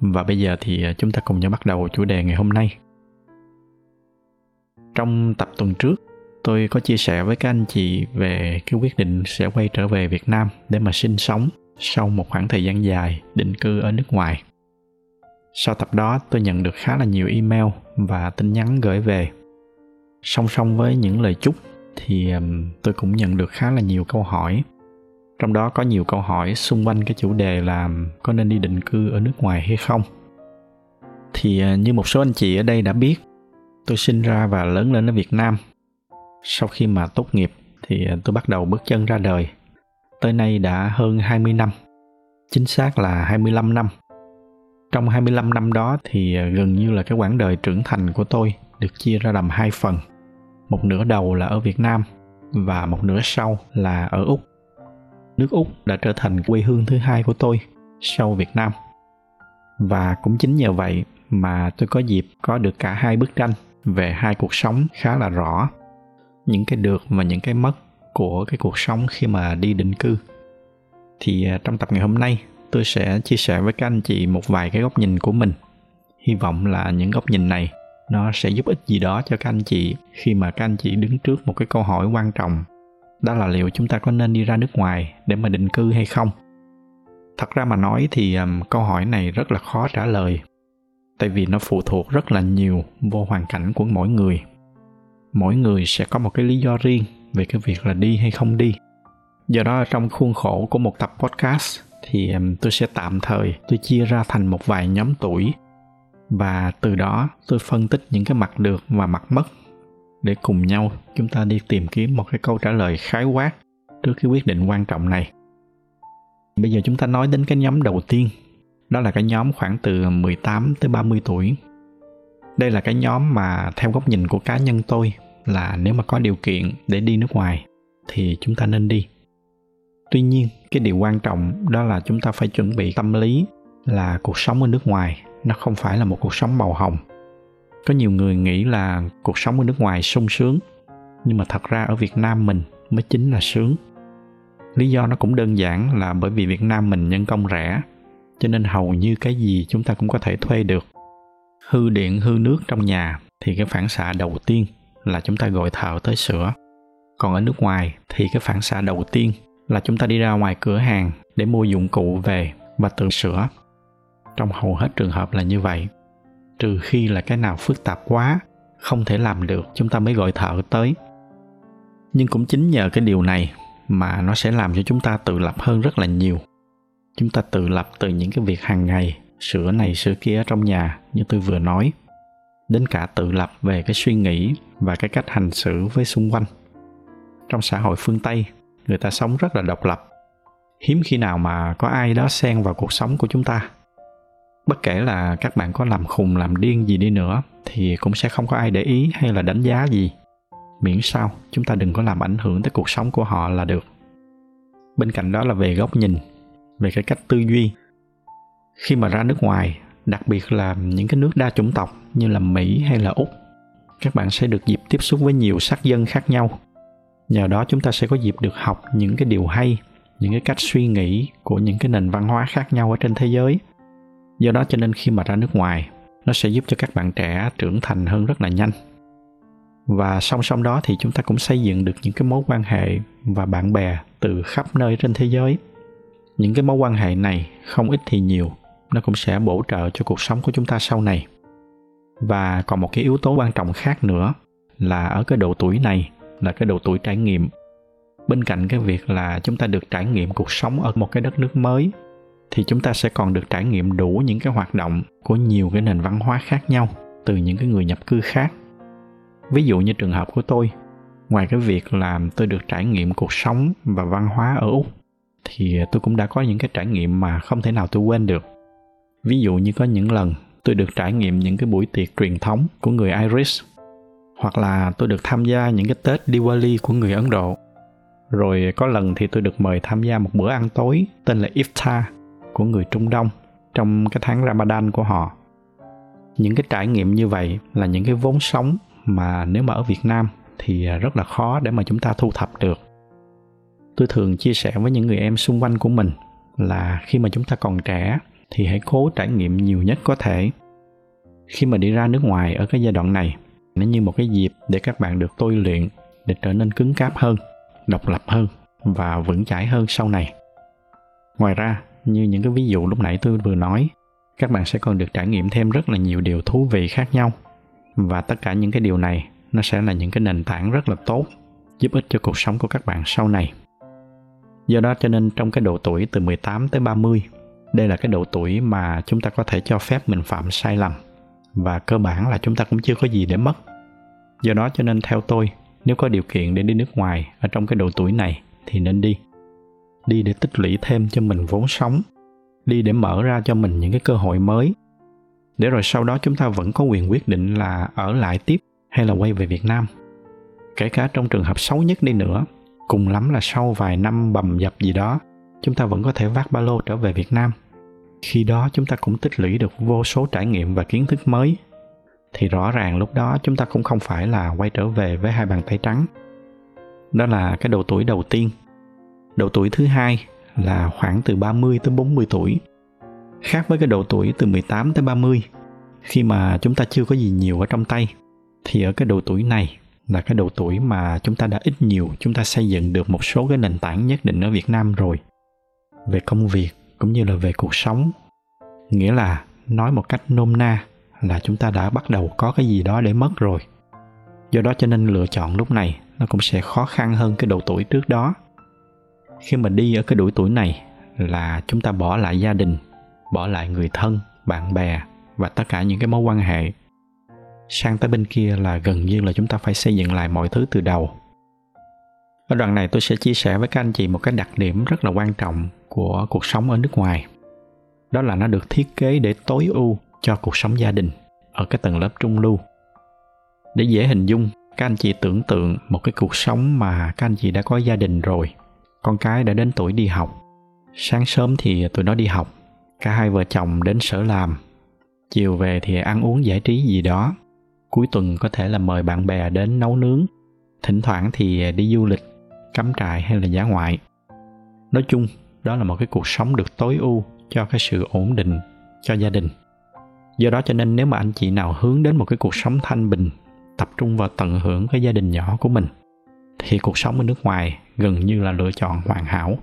và bây giờ thì à, chúng ta cùng nhau bắt đầu chủ đề ngày hôm nay. Trong tập tuần trước, tôi có chia sẻ với các anh chị về cái quyết định sẽ quay trở về Việt Nam để mà sinh sống sau một khoảng thời gian dài định cư ở nước ngoài. Sau tập đó, tôi nhận được khá là nhiều email và tin nhắn gửi về. Song song với những lời chúc thì tôi cũng nhận được khá là nhiều câu hỏi trong đó có nhiều câu hỏi xung quanh cái chủ đề là có nên đi định cư ở nước ngoài hay không? Thì à, như một số anh chị ở đây đã biết, tôi sinh ra và lớn lên ở Việt Nam. Sau khi mà tốt nghiệp thì à, tôi bắt đầu bước chân ra đời. Tới nay đã hơn 20 năm, chính xác là 25 năm. Trong 25 năm đó thì à, gần như là cái quãng đời trưởng thành của tôi được chia ra làm hai phần. Một nửa đầu là ở Việt Nam và một nửa sau là ở Úc nước Úc đã trở thành quê hương thứ hai của tôi sau Việt Nam. Và cũng chính nhờ vậy mà tôi có dịp có được cả hai bức tranh về hai cuộc sống khá là rõ. Những cái được và những cái mất của cái cuộc sống khi mà đi định cư. Thì à, trong tập ngày hôm nay, tôi sẽ chia sẻ với các anh chị một vài cái góc nhìn của mình. Hy vọng là những góc nhìn này nó sẽ giúp ích gì đó cho các anh chị khi mà các anh chị đứng trước một cái câu hỏi quan trọng đó là liệu chúng ta có nên đi ra nước ngoài để mà định cư hay không? Thật ra mà nói thì um, câu hỏi này rất là khó trả lời tại vì nó phụ thuộc rất là nhiều vô hoàn cảnh của mỗi người. Mỗi người sẽ có một cái lý do riêng về cái việc là đi hay không đi. Do đó trong khuôn khổ của một tập podcast thì um, tôi sẽ tạm thời tôi chia ra thành một vài nhóm tuổi và từ đó tôi phân tích những cái mặt được và mặt mất để cùng nhau chúng ta đi tìm kiếm một cái câu trả lời khái quát trước cái quyết định quan trọng này. Bây giờ chúng ta nói đến cái nhóm đầu tiên, đó là cái nhóm khoảng từ 18 tới 30 tuổi. Đây là cái nhóm mà theo góc nhìn của cá nhân tôi là nếu mà có điều kiện để đi nước ngoài thì chúng ta nên đi. Tuy nhiên, cái điều quan trọng đó là chúng ta phải chuẩn bị tâm lý là cuộc sống ở nước ngoài nó không phải là một cuộc sống màu hồng có nhiều người nghĩ là cuộc sống ở nước ngoài sung sướng, nhưng mà thật ra ở việt nam mình mới chính là sướng. Lý do nó cũng đơn giản là bởi vì việt nam mình nhân công rẻ, cho nên hầu như cái gì chúng ta cũng có thể thuê được. Hư điện, hư nước trong nhà thì cái phản xạ đầu tiên là chúng ta gọi thợ tới sửa. Còn ở nước ngoài thì cái phản xạ đầu tiên là chúng ta đi ra ngoài cửa hàng để mua dụng cụ về và tự sửa. Trong hầu hết trường hợp là như vậy trừ khi là cái nào phức tạp quá, không thể làm được, chúng ta mới gọi thợ tới. Nhưng cũng chính nhờ cái điều này mà nó sẽ làm cho chúng ta tự lập hơn rất là nhiều. Chúng ta tự lập từ những cái việc hàng ngày, sửa này, sửa kia trong nhà, như tôi vừa nói. Đến cả tự lập về cái suy nghĩ và cái cách hành xử với xung quanh. Trong xã hội phương tây, người ta sống rất là độc lập. Hiếm khi nào mà có ai đó xen vào cuộc sống của chúng ta bất kể là các bạn có làm khùng, làm điên gì đi nữa, thì cũng sẽ không có ai để ý hay là đánh giá gì. Miễn sao, chúng ta đừng có làm ảnh hưởng tới cuộc sống của họ là được. Bên cạnh đó là về góc nhìn, về cái cách tư duy. Khi mà ra nước ngoài, đặc biệt là những cái nước đa chủng tộc như là mỹ hay là úc, các bạn sẽ được dịp tiếp xúc với nhiều sắc dân khác nhau. Nhờ đó chúng ta sẽ có dịp được học những cái điều hay, những cái cách suy nghĩ của những cái nền văn hóa khác nhau ở trên thế giới do đó cho nên khi mà ra nước ngoài, nó sẽ giúp cho các bạn trẻ trưởng thành hơn rất là nhanh. Và song song đó thì chúng ta cũng xây dựng được những cái mối quan hệ và bạn bè từ khắp nơi trên thế giới. Những cái mối quan hệ này không ít thì nhiều, nó cũng sẽ bổ trợ cho cuộc sống của chúng ta sau này. Và còn một cái yếu tố quan trọng khác nữa là ở cái độ tuổi này, là cái độ tuổi trải nghiệm. Bên cạnh cái việc là chúng ta được trải nghiệm cuộc sống ở một cái đất nước mới thì chúng ta sẽ còn được trải nghiệm đủ những cái hoạt động của nhiều cái nền văn hóa khác nhau từ những cái người nhập cư khác. Ví dụ như trường hợp của tôi, ngoài cái việc làm tôi được trải nghiệm cuộc sống và văn hóa ở úc, thì tôi cũng đã có những cái trải nghiệm mà không thể nào tôi quên được. Ví dụ như có những lần tôi được trải nghiệm những cái buổi tiệc truyền thống của người Irish, hoặc là tôi được tham gia những cái Tết Diwali của người Ấn Độ. Rồi có lần thì tôi được mời tham gia một bữa ăn tối tên là Iftar của người Trung Đông trong cái tháng Ramadan của họ. Những cái trải nghiệm như vậy là những cái vốn sống mà nếu mà ở Việt Nam thì rất là khó để mà chúng ta thu thập được. Tôi thường chia sẻ với những người em xung quanh của mình là khi mà chúng ta còn trẻ thì hãy cố trải nghiệm nhiều nhất có thể. Khi mà đi ra nước ngoài ở cái giai đoạn này, nó như một cái dịp để các bạn được tôi luyện để trở nên cứng cáp hơn, độc lập hơn và vững chãi hơn sau này. Ngoài ra, như những cái ví dụ lúc nãy tôi vừa nói, các bạn sẽ còn được trải nghiệm thêm rất là nhiều điều thú vị khác nhau. Và tất cả những cái điều này nó sẽ là những cái nền tảng rất là tốt giúp ích cho cuộc sống của các bạn sau này. Do đó cho nên trong cái độ tuổi từ 18 tới 30, đây là cái độ tuổi mà chúng ta có thể cho phép mình phạm sai lầm và cơ bản là chúng ta cũng chưa có gì để mất. Do đó cho nên theo tôi, nếu có điều kiện để đi nước ngoài ở trong cái độ tuổi này thì nên đi. Đi để tích lũy thêm cho mình vốn sống, đi để mở ra cho mình những cái cơ hội mới. Để rồi sau đó chúng ta vẫn có quyền quyết định là ở lại tiếp hay là quay về Việt Nam. Kể cả trong trường hợp xấu nhất đi nữa cùng lắm là sau vài năm bầm dập gì đó chúng ta vẫn có thể vác ba lô trở về việt nam khi đó chúng ta cũng tích lũy được vô số trải nghiệm và kiến thức mới thì rõ ràng lúc đó chúng ta cũng không phải là quay trở về với hai bàn tay trắng đó là cái độ tuổi đầu tiên độ tuổi thứ hai là khoảng từ 30 tới 40 tuổi. Khác với cái độ tuổi từ 18 tới 30, khi mà chúng ta chưa có gì nhiều ở trong tay, thì ở cái độ tuổi này là cái độ tuổi mà chúng ta đã ít nhiều chúng ta xây dựng được một số cái nền tảng nhất định ở Việt Nam rồi. Về công việc cũng như là về cuộc sống nghĩa là nói một cách nôm na là chúng ta đã bắt đầu có cái gì đó để mất rồi. Do đó cho nên lựa chọn lúc này nó cũng sẽ khó khăn hơn cái độ tuổi trước đó khi mà đi ở cái độ tuổi này là chúng ta bỏ lại gia đình, bỏ lại người thân, bạn bè và tất cả những cái mối quan hệ. Sang tới bên kia là gần như là chúng ta phải xây dựng lại mọi thứ từ đầu. Ở đoạn này tôi sẽ chia sẻ với các anh chị một cái đặc điểm rất là quan trọng của cuộc sống ở nước ngoài. Đó là nó được thiết kế để tối ưu cho cuộc sống gia đình ở cái tầng lớp trung lưu. Để dễ hình dung, các anh chị tưởng tượng một cái cuộc sống mà các anh chị đã có gia đình rồi con cái đã đến tuổi đi học. Sáng sớm thì tụi nó đi học. Cả hai vợ chồng đến sở làm. Chiều về thì ăn uống giải trí gì đó. Cuối tuần có thể là mời bạn bè đến nấu nướng. Thỉnh thoảng thì đi du lịch, cắm trại hay là giả ngoại. Nói chung, đó là một cái cuộc sống được tối ưu cho cái sự ổn định cho gia đình. Do đó cho nên nếu mà anh chị nào hướng đến một cái cuộc sống thanh bình, tập trung vào tận hưởng cái gia đình nhỏ của mình thì cuộc sống ở nước ngoài gần như là lựa chọn hoàn hảo.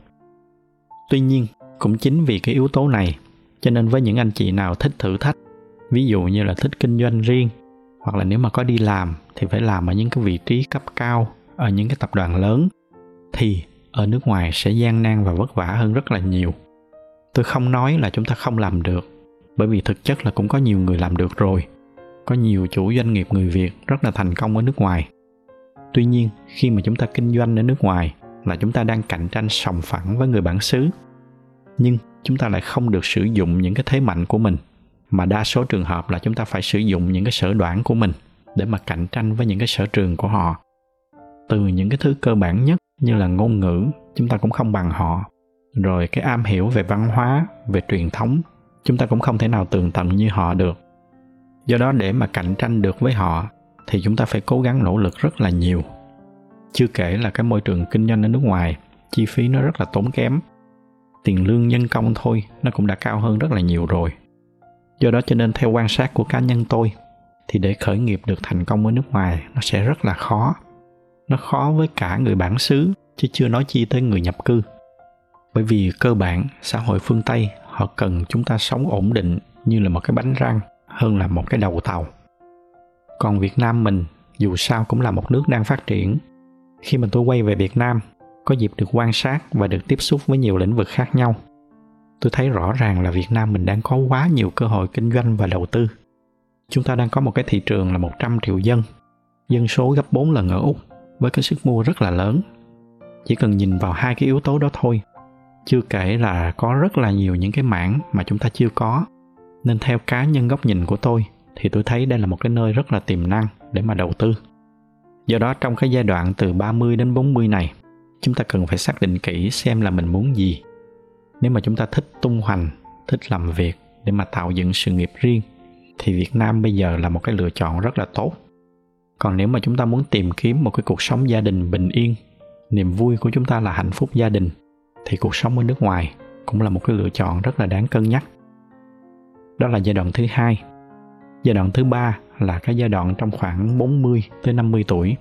Tuy nhiên, cũng chính vì cái yếu tố này, cho nên với những anh chị nào thích thử thách, ví dụ như là thích kinh doanh riêng, hoặc là nếu mà có đi làm thì phải làm ở những cái vị trí cấp cao, ở những cái tập đoàn lớn, thì ở nước ngoài sẽ gian nan và vất vả hơn rất là nhiều. Tôi không nói là chúng ta không làm được, bởi vì thực chất là cũng có nhiều người làm được rồi. Có nhiều chủ doanh nghiệp người việt rất là thành công ở nước ngoài tuy nhiên, khi mà chúng ta kinh doanh ở nước ngoài là chúng ta đang cạnh tranh sòng phẳng với người bản xứ. Nhưng chúng ta lại không được sử dụng những cái thế mạnh của mình, mà đa số trường hợp là chúng ta phải sử dụng những cái sở đoản của mình để mà cạnh tranh với những cái sở trường của họ. Từ những cái thứ cơ bản nhất như là ngôn ngữ, chúng ta cũng không bằng họ. Rồi cái am hiểu về văn hóa, về truyền thống, chúng ta cũng không thể nào tường tận như họ được. Do đó để mà cạnh tranh được với họ thì chúng ta phải cố gắng nỗ lực rất là nhiều. Chưa kể là cái môi trường kinh doanh ở nước ngoài, chi phí nó rất là tốn kém. Tiền lương nhân công thôi, nó cũng đã cao hơn rất là nhiều rồi. Do đó cho nên theo quan sát của cá nhân tôi, thì để khởi nghiệp được thành công ở nước ngoài nó sẽ rất là khó. Nó khó với cả người bản xứ, chứ chưa nói chi tới người nhập cư. Bởi vì cơ bản, xã hội phương tây, họ cần chúng ta sống ổn định như là một cái bánh răng hơn là một cái đầu tàu còn việt nam mình dù sao cũng là một nước đang phát triển khi mà tôi quay về việt nam có dịp được quan sát và được tiếp xúc với nhiều lĩnh vực khác nhau tôi thấy rõ ràng là Việt Nam mình đang có quá nhiều cơ hội kinh doanh và đầu tư. Chúng ta đang có một cái thị trường là 100 triệu dân, dân số gấp 4 lần ở Úc với cái sức mua rất là lớn. Chỉ cần nhìn vào hai cái yếu tố đó thôi, chưa kể là có rất là nhiều những cái mảng mà chúng ta chưa có nên theo cá nhân góc nhìn của tôi thì tôi thấy đây là một cái nơi rất là tiềm năng để mà đầu tư. Do đó trong cái giai đoạn từ 30 đến 40 này, chúng ta cần phải xác định kỹ xem là mình muốn gì. Nếu mà chúng ta thích tung hoành, thích làm việc để mà tạo dựng sự nghiệp riêng thì Việt Nam bây giờ là một cái lựa chọn rất là tốt. Còn nếu mà chúng ta muốn tìm kiếm một cái cuộc sống gia đình bình yên, niềm vui của chúng ta là hạnh phúc gia đình thì cuộc sống ở nước ngoài cũng là một cái lựa chọn rất là đáng cân nhắc. Đó là giai đoạn thứ hai. Giai đoạn thứ ba là cái giai đoạn trong khoảng 40 tới 50 tuổi.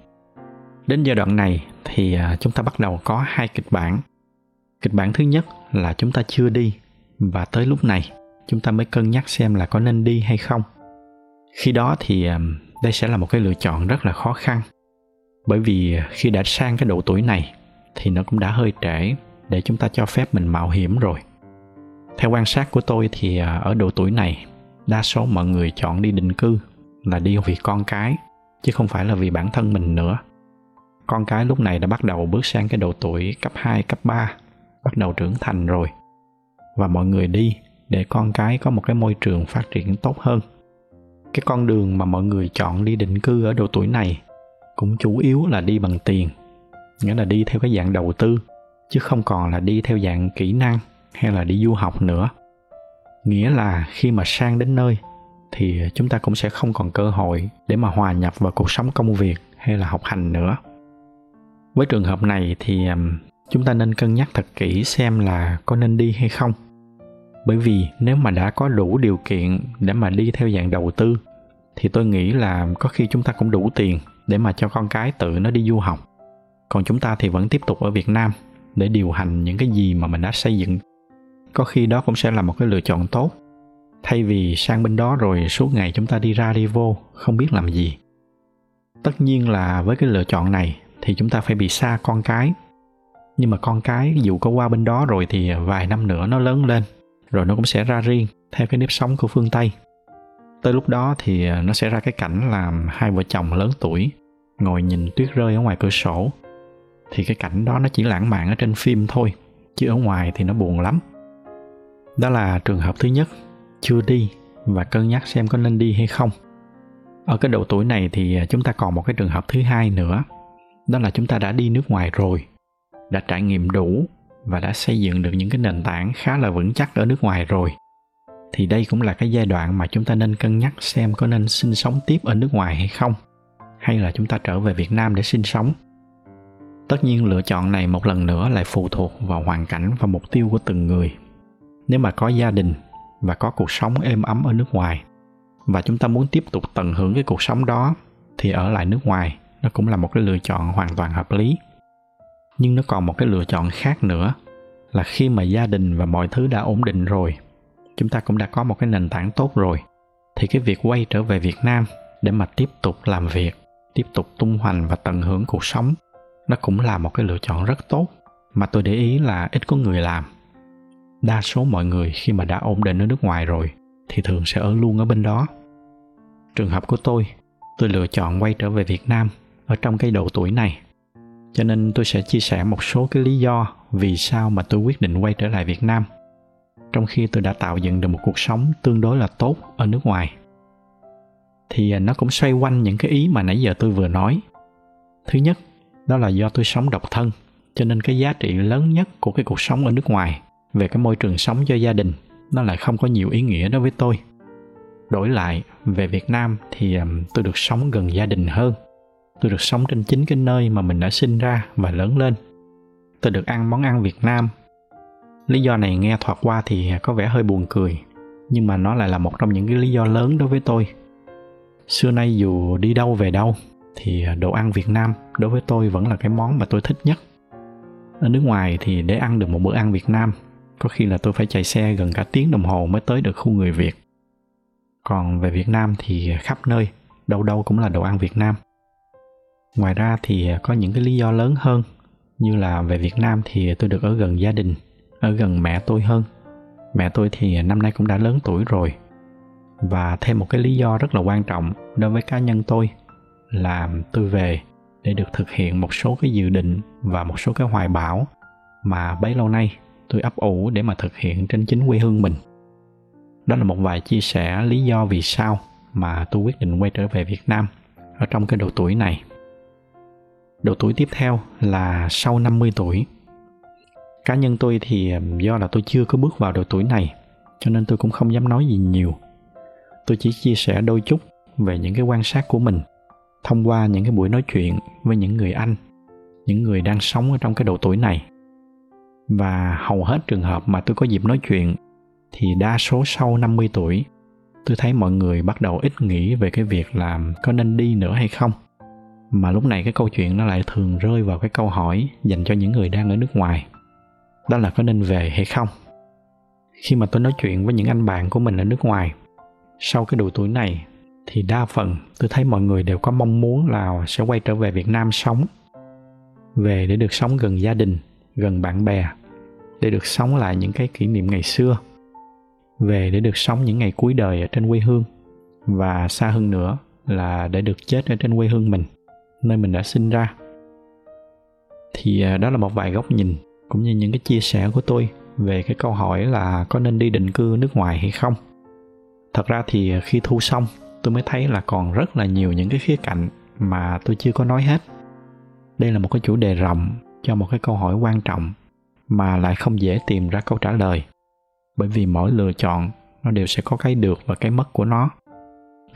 Đến giai đoạn này thì à, chúng ta bắt đầu có hai kịch bản. Kịch bản thứ nhất là chúng ta chưa đi và tới lúc này chúng ta mới cân nhắc xem là có nên đi hay không. Khi đó thì à, đây sẽ là một cái lựa chọn rất là khó khăn. Bởi vì à, khi đã sang cái độ tuổi này thì nó cũng đã hơi trễ để chúng ta cho phép mình mạo hiểm rồi theo quan sát của tôi thì ở độ tuổi này đa số mọi người chọn đi định cư là đi vì con cái chứ không phải là vì bản thân mình nữa. Con cái lúc này đã bắt đầu bước sang cái độ tuổi cấp 2, cấp 3 bắt đầu trưởng thành rồi. Và mọi người đi để con cái có một cái môi trường phát triển tốt hơn. Cái con đường mà mọi người chọn đi định cư ở độ tuổi này cũng chủ yếu là đi bằng tiền nghĩa là đi theo cái dạng đầu tư chứ không còn là đi theo dạng kỹ năng hay là đi du học nữa nghĩa là khi mà sang đến nơi thì chúng ta cũng sẽ không còn cơ hội để mà hòa nhập vào cuộc sống công việc hay là học hành nữa. Với trường hợp này thì chúng ta nên cân nhắc thật kỹ xem là có nên đi hay không. Bởi vì nếu mà đã có đủ điều kiện để mà đi theo dạng đầu tư thì tôi nghĩ là có khi chúng ta cũng đủ tiền để mà cho con cái tự nó đi du học. Còn chúng ta thì vẫn tiếp tục ở việt nam để điều hành những cái gì mà mình đã xây dựng có khi đó cũng sẽ là một cái lựa chọn tốt. Thay vì sang bên đó rồi suốt ngày chúng ta đi ra đi vô, không biết làm gì. Tất nhiên là với cái lựa chọn này thì chúng ta phải bị xa con cái. Nhưng mà con cái dù có qua bên đó rồi thì vài năm nữa nó lớn lên, rồi nó cũng sẽ ra riêng, theo cái nếp sống của phương tây. Tới lúc đó thì nó sẽ ra cái cảnh là hai vợ chồng lớn tuổi, ngồi nhìn tuyết rơi ở ngoài cửa sổ. Thì cái cảnh đó nó chỉ lãng mạn ở trên phim thôi, chứ ở ngoài thì nó buồn lắm đó là trường hợp thứ nhất, chưa đi và cân nhắc xem có nên đi hay không. Ở cái độ tuổi này thì à, chúng ta còn một cái trường hợp thứ hai nữa, đó là chúng ta đã đi nước ngoài rồi, đã trải nghiệm đủ và đã xây dựng được những cái nền tảng khá là vững chắc ở nước ngoài rồi. Thì đây cũng là cái giai đoạn mà chúng ta nên cân nhắc xem có nên sinh sống tiếp ở nước ngoài hay không, hay là chúng ta trở về việt nam để sinh sống. Tất nhiên lựa chọn này một lần nữa lại phụ thuộc vào hoàn cảnh và mục tiêu của từng người nếu mà có gia đình và có cuộc sống êm ấm ở nước ngoài và chúng ta muốn tiếp tục tận hưởng cái cuộc sống đó thì ở lại nước ngoài, nó cũng là một cái lựa chọn hoàn toàn hợp lý. Nhưng nó còn một cái lựa chọn khác nữa là khi mà gia đình và mọi thứ đã ổn định rồi, chúng ta cũng đã có một cái nền tảng tốt rồi, thì cái việc quay trở về việt nam để mà tiếp tục làm việc, tiếp tục tung hoành và tận hưởng cuộc sống, nó cũng là một cái lựa chọn rất tốt mà tôi để ý là ít có người làm đa số mọi người khi mà đã ổn định ở nước ngoài rồi thì thường sẽ ở luôn ở bên đó. Trường hợp của tôi tôi lựa chọn quay trở về việt nam ở trong cái độ tuổi này. Cho nên tôi sẽ chia sẻ một số cái lý do vì sao mà tôi quyết định quay trở lại việt nam, trong khi tôi đã tạo dựng được một cuộc sống tương đối là tốt ở nước ngoài. Thì à, nó cũng xoay quanh những cái ý mà nãy giờ tôi vừa nói. Thứ nhất, đó là do tôi sống độc thân, cho nên cái giá trị lớn nhất của cái cuộc sống ở nước ngoài về cái môi trường sống cho gia đình, nó lại không có nhiều ý nghĩa đối với tôi. Đổi lại, về việt nam thì tôi được sống gần gia đình hơn. Tôi được sống trên chính cái nơi mà mình đã sinh ra và lớn lên. Tôi được ăn món ăn việt nam. Lý do này nghe thoạt qua thì có vẻ hơi buồn cười, nhưng mà nó lại là một trong những cái lý do lớn đối với tôi. Xưa nay dù đi đâu về đâu thì đồ ăn việt nam đối với tôi vẫn là cái món mà tôi thích nhất. Ở nước ngoài thì để ăn được một bữa ăn việt nam có khi là tôi phải chạy xe gần cả tiếng đồng hồ mới tới được khu người việt. Còn về việt nam thì khắp nơi, đâu đâu cũng là đồ ăn việt nam. Ngoài ra thì có những cái lý do lớn hơn, như là về việt nam thì tôi được ở gần gia đình, ở gần mẹ tôi hơn. Mẹ tôi thì năm nay cũng đã lớn tuổi rồi. Và thêm một cái lý do rất là quan trọng đối với cá nhân tôi là tôi về để được thực hiện một số cái dự định và một số cái hoài bão mà bấy lâu nay tôi ấp ủ để mà thực hiện trên chính quê hương mình đó là một vài chia sẻ lý do vì sao mà tôi quyết định quay trở về Việt Nam ở trong cái độ tuổi này. Độ tuổi tiếp theo là sau 50 tuổi. Cá nhân tôi thì do là tôi chưa có bước vào độ tuổi này cho nên tôi cũng không dám nói gì nhiều. Tôi chỉ chia sẻ đôi chút về những cái quan sát của mình thông qua những cái buổi nói chuyện với những người anh, những người đang sống ở trong cái độ tuổi này. Và hầu hết trường hợp mà tôi có dịp nói chuyện thì đa số sau 50 tuổi, tôi thấy mọi người bắt đầu ít nghĩ về cái việc làm có nên đi nữa hay không. Mà lúc này cái câu chuyện nó lại thường rơi vào cái câu hỏi dành cho những người đang ở nước ngoài, đó là có nên về hay không? Khi mà tôi nói chuyện với những anh bạn của mình ở nước ngoài, sau cái độ tuổi này thì đa phần tôi thấy mọi người đều có mong muốn là sẽ quay trở về việt nam sống, về để được sống gần gia đình gần bạn bè để được sống lại những cái kỷ niệm ngày xưa, về để được sống những ngày cuối đời ở trên quê hương, và xa hơn nữa là để được chết ở trên quê hương mình, nơi mình đã sinh ra. Thì à, đó là một vài góc nhìn cũng như những cái chia sẻ của tôi về cái câu hỏi là có nên đi định cư nước ngoài hay không. Thật ra thì à, khi thu xong, tôi mới thấy là còn rất là nhiều những cái khía cạnh mà tôi chưa có nói hết. Đây là một cái chủ đề rộng cho một cái câu hỏi quan trọng mà lại không dễ tìm ra câu trả lời. Bởi vì mỗi lựa chọn, nó đều sẽ có cái được và cái mất của nó.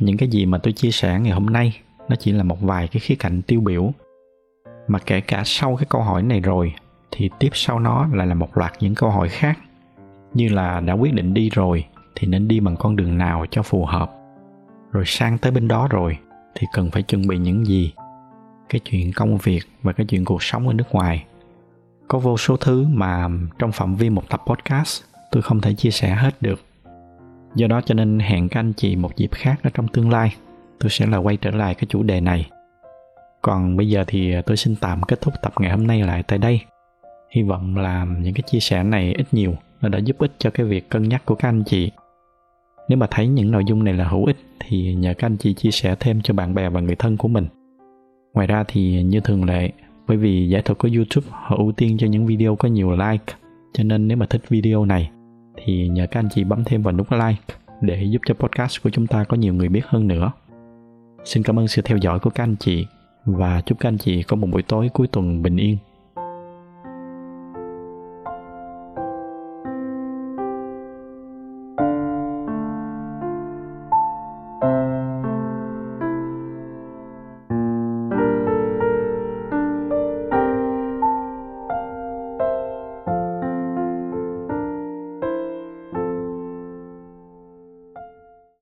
Những cái gì mà tôi chia sẻ ngày hôm nay, nó chỉ là một vài cái khía cạnh tiêu biểu. Mà kể cả sau cái câu hỏi này rồi, thì tiếp sau nó lại là một loạt những câu hỏi khác. Như là đã quyết định đi rồi, thì nên đi bằng con đường nào cho phù hợp? Rồi sang tới bên đó rồi, thì cần phải chuẩn bị những gì? Cái chuyện công việc và cái chuyện cuộc sống ở nước ngoài. Có vô số thứ mà trong phạm vi một tập podcast, tôi không thể chia sẻ hết được. Do đó cho nên hẹn các anh chị một dịp khác ở trong tương lai, tôi sẽ là quay trở lại cái chủ đề này. Còn bây giờ thì tôi xin tạm kết thúc tập ngày hôm nay lại tại đây. Hy vọng là những cái chia sẻ này ít nhiều, nó đã giúp ích cho cái việc cân nhắc của các anh chị. Nếu mà thấy những nội dung này là hữu ích thì nhờ các anh chị chia sẻ thêm cho bạn bè và người thân của mình ngoài ra thì như thường lệ, bởi vì giải thuật của youtube họ ưu tiên cho những video có nhiều like, cho nên nếu mà thích video này thì nhờ các anh chị bấm thêm vào nút like để giúp cho podcast của chúng ta có nhiều người biết hơn nữa. Xin cảm ơn sự theo dõi của các anh chị và chúc các anh chị có một buổi tối cuối tuần bình yên.